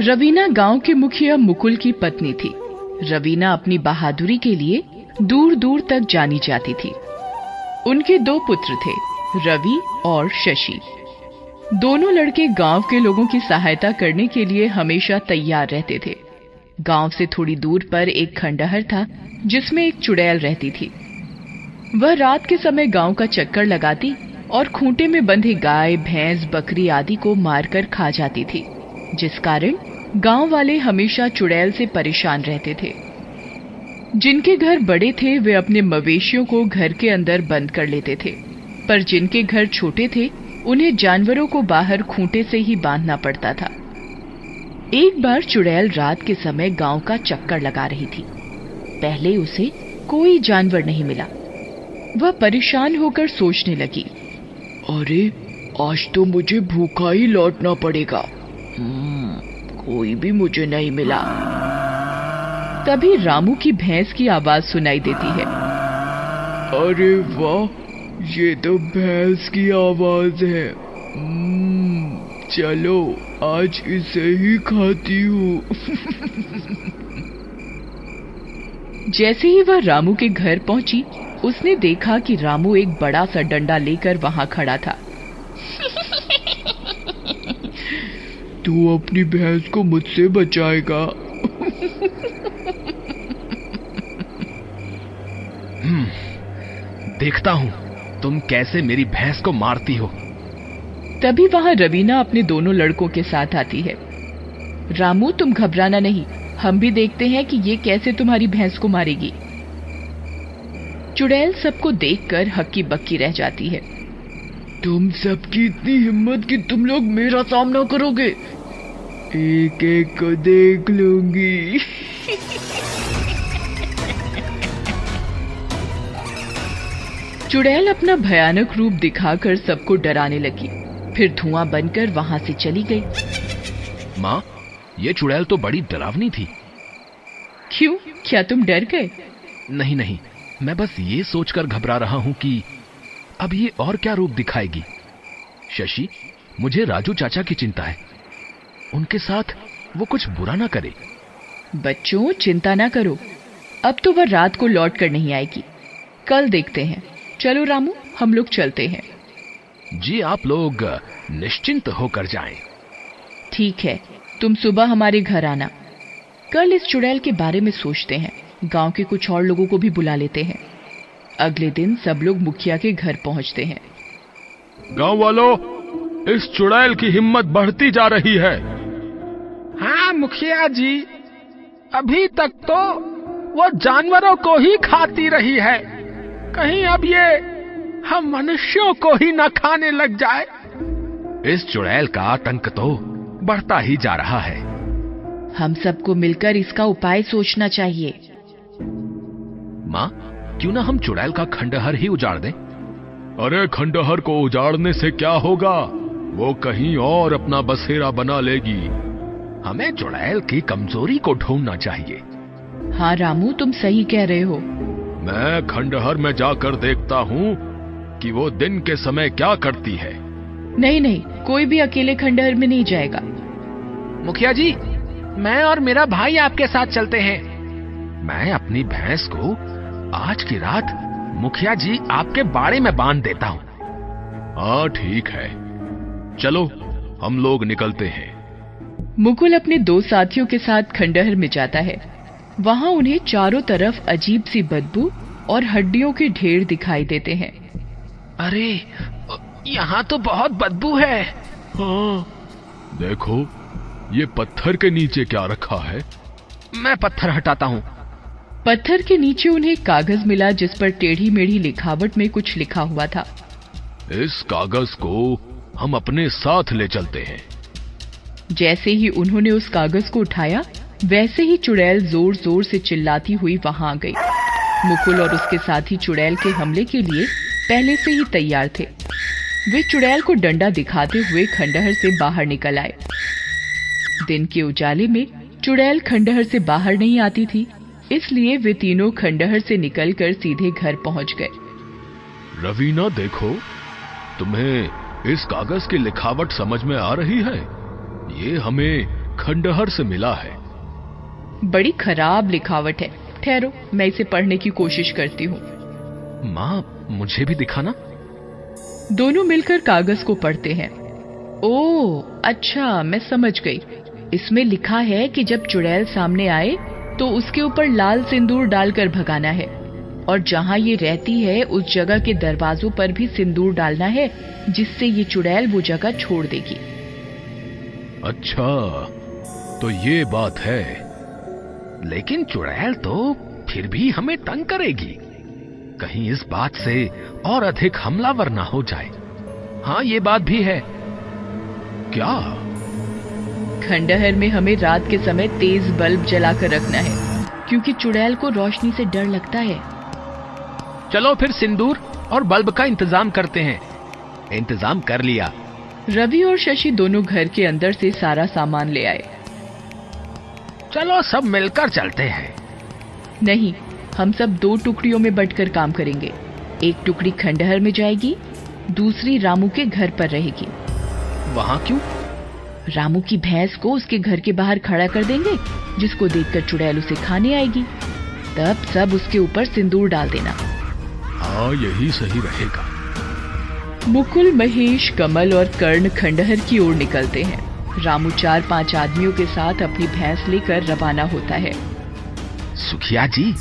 रवीना गाँव के मुखिया मुकुल की पत्नी थी। रवीना अपनी बहादुरी के लिए दूर दूर तक जानी जाती थी। उनके दो पुत्र थे, रवि और शशि। दोनों लड़के गाँव के लोगों की सहायता करने के लिए हमेशा तैयार रहते थे। गाँव से थोड़ी दूर पर एक खंडहर था, जिसमें एक चुड़ैल रहती थी। वह रात के समय गाँव का चक्कर लगाती और खूंटे में बंधे गाय, भैंस, बकरी आदि को मारकर खा जाती थी, जिस कारण गाँव वाले हमेशा चुड़ैल से परेशान रहते थे। जिनके घर बड़े थे वे अपने मवेशियों को घर के अंदर बंद कर लेते थे। पर जिनके घर छोटे थे उन्हें जानवरों को बाहर खूंटे से ही बांधना पड़ता था। एक बार चुड़ैल रात के समय गाँव का चक्कर लगा रही थी। पहले उसे कोई जानवर नहीं मिला। वह परेशान होकर सोचने लगी अरे आज तो मुझे भूखा ही लौटना पड़ेगा। हम्म, कोई भी मुझे नहीं मिला। तभी रामू की भैंस की आवाज़ सुनाई देती है। अरे वाह ये तो भैंस की आवाज़ है। हम्म, चलो आज इसे ही खाती हूँ। जैसे ही वह रामू के घर पहुँची उसने देखा कि रामू एक बड़ा सा डंडा लेकर वहाँ खड़ा था। तू अपनी भैंस को मुझसे बचाएगा। देखता हूँ तुम कैसे मेरी भैंस को मारती हो। तभी वहाँ रवीना अपने दोनों लड़कों के साथ आती है। रामू तुम घबराना नहीं हम भी देखते हैं कि ये कैसे तुम्हारी भैंस को मारेगी। चुड़ैल सबको देखकर हक्की बक्की रह जाती है। तुम सबकी इतनी हिम्मत कि तुम लोग मेरा सामना करोगे। एक एक को देख लूँगी। चुड़ैल अपना भयानक रूप दिखाकर सबको डराने लगी। फिर धुआँ बनकर वहाँ से चली गई। माँ ये चुड़ैल तो बड़ी डरावनी थी। क्यों? क्या तुम डर गए? नहीं नहीं मैं बस ये सोचकर घबरा रहा हूँ कि अब ये और क्या रूप दिखाएगी? शशि मुझे राजू चाचा की चिंता है। उनके साथ वो कुछ बुरा ना करे। बच्चों चिंता ना करो। अब तो वह रात को लौट कर नहीं आएगी। कल देखते हैं। चलो रामू हम लोग चलते हैं। जी आप लोग निश्चिंत होकर जाएँ। ठीक है तुम सुबह हमारे घर आना। कल इस चुड़ैल के बारे में सोचते हैं। गाँव के कुछ और लोगों को भी बुला लेते हैं। अगले दिन सब लोग मुखिया के घर पहुँचते हैं। गाँव वालों इस चुड़ैल की हिम्मत बढ़ती जा रही है। हाँ मुखिया जी अभी तक तो वो जानवरों को ही खाती रही है। कहीं अब ये हम मनुष्यों को ही न खाने लग जाए। इस चुड़ैल का आतंक तो बढ़ता ही जा रहा है। हम सबको मिलकर इसका उपाय सोचना चाहिए। माँ क्यों ना हम चुड़ैल का खंडहर ही उजाड़ दें? अरे खंडहर को उजाड़ने से क्या होगा? वो कहीं और अपना बसेरा बना लेगी। हमें चुड़ैल की कमज़ोरी को ढूंढना चाहिए। हाँ रामू तुम सही कह रहे हो। मैं खंडहर में जाकर देखता हूँ कि वो दिन के समय क्या करती है। नहीं नहीं कोई भी अकेले खंडहर में नहीं जाएगा। मुखिया जी मैं और मेरा भाई आपके साथ चलते हैं। मैं अपनी भैंस को आज की रात मुखिया जी आपके बाड़े में बाँध देता हूँ। हाँ ठीक है। चलो हम लोग निकलते हैं। मुकुल अपने दो साथियों के साथ खंडहर में जाता है। वहाँ उन्हें चारों तरफ़ अजीब सी बदबू और हड्डियों के ढेर दिखाई देते हैं। अरे यहाँ तो बहुत बदबू है। हाँ देखो ये पत्थर के नीचे क्या रखा है? मैं पत्थर हटाता हूँ। पत्थर के नीचे उन्हें कागज़ मिला जिस पर टेढ़ी मेढ़ी लिखावट में कुछ लिखा हुआ था। इस कागज़ को हम अपने साथ ले चलते हैं। जैसे ही उन्होंने उस कागज़ को उठाया वैसे ही चुड़ैल ज़ोर ज़ोर से चिल्लाती हुई वहाँ आ गई। मुकुल और उसके साथी चुड़ैल के हमले के लिए पहले से ही तैयार थे। वे चुड़ैल को डंडा दिखाते हुए खंडहर से बाहर निकल आए। दिन के उजाले में चुड़ैल खंडहर से बाहर नहीं आती थी। इसलिए वे तीनों खंडहर से निकलकर सीधे घर पहुँच गए। रवीना देखो तुम्हें इस कागज़ की लिखावट समझ में आ रही है। ये हमें खंडहर से मिला है। बड़ी खराब लिखावट है। ठहरो मैं इसे पढ़ने की कोशिश करती हूँ। माँ मुझे भी दिखाना? दोनों मिलकर कागज़ को पढ़ते हैं। ओ अच्छा मैं समझ गई। इसमें लिखा है कि जब चुड़ैल सामने आए तो उसके ऊपर लाल सिंदूर डालकर भगाना है। और जहाँ ये रहती है, उस जगह के दरवाजों पर भी सिंदूर डालना है, जिससे ये चुड़ैल वो जगह छोड़ देगी। अच्छा तो ये बात है। लेकिन चुड़ैल तो फिर भी हमें तंग करेगी। कहीं इस बात से और अधिक हमलावर ना हो जाए। हाँ ये बात भी है। क्या? खंडहर में हमें रात के समय तेज बल्ब जलाकर रखना है क्योंकि चुड़ैल को रोशनी से डर लगता है। चलो फिर सिंदूर और बल्ब का इंतज़ाम करते हैं। इंतज़ाम कर लिया। रवि और शशि दोनों घर के अंदर से सारा सामान ले आए। चलो सब मिलकर चलते हैं। नहीं हम सब दो टुकड़ियों में बंटकर काम करेंगे। एक टुकड़ी खंडहर में जाएगी दूसरी रामू के घर पर रहेगी। वहाँ क्यों? रामू की भैंस को उसके घर के बाहर खड़ा कर देंगे जिसको देखकर चुड़ैल उसे खाने आएगी। तब सब उसके ऊपर सिंदूर डाल देना। हाँ यही सही रहेगा। मुकुल महेश कमल और कर्ण खंडहर की ओर निकलते हैं। रामू चार पाँच आदमियों के साथ अपनी भैंस लेकर रवाना होता है। सुखिया जी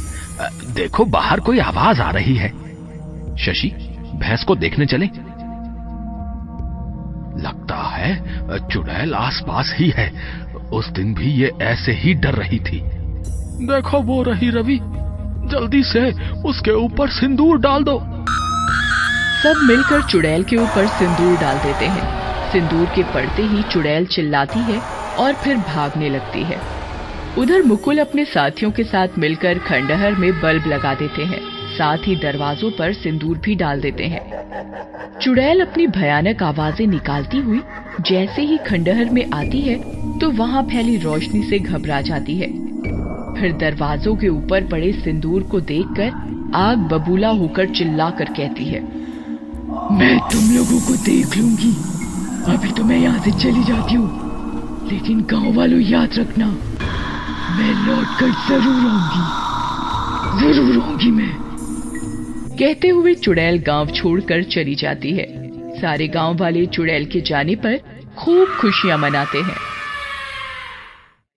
देखो बाहर कोई आवाज़ आ रही है। शशि भैंस को देखने चले। लगता है चुड़ैल आसपास ही है। उस दिन भी ये ऐसे ही डर रही थी। देखो वो रही रवि जल्दी से उसके ऊपर सिंदूर डाल दो। सब मिलकर चुड़ैल के ऊपर सिंदूर डाल देते हैं। सिंदूर के पड़ते ही चुड़ैल चिल्लाती है और फिर भागने लगती है। उधर मुकुल अपने साथियों के साथ मिलकर खंडहर में बल्ब लगा देते हैं। साथ ही दरवाजों पर सिंदूर भी डाल देते हैं। चुड़ैल अपनी भयानक आवाज़ें निकालती हुई जैसे ही खंडहर में आती है तो वहाँ फैली रोशनी से घबरा जाती है। फिर दरवाजों के ऊपर पड़े सिंदूर को देखकर आग बबूला होकर चिल्ला कर कहती है, मैं तुम लोगों को देख लूँगी। अभी तो मैं यहाँ से चली जाती हूँ। लेकिन गाँव वालों याद रखना, मैं लौट कर ज़रूर आऊँगी। ज़रूर आऊँगी मैं। कहते हुए चुड़ैल गाँव छोड़कर चली जाती है। सारे गाँव वाले चुड़ैल के जाने पर खूब खुशियाँ मनाते हैं।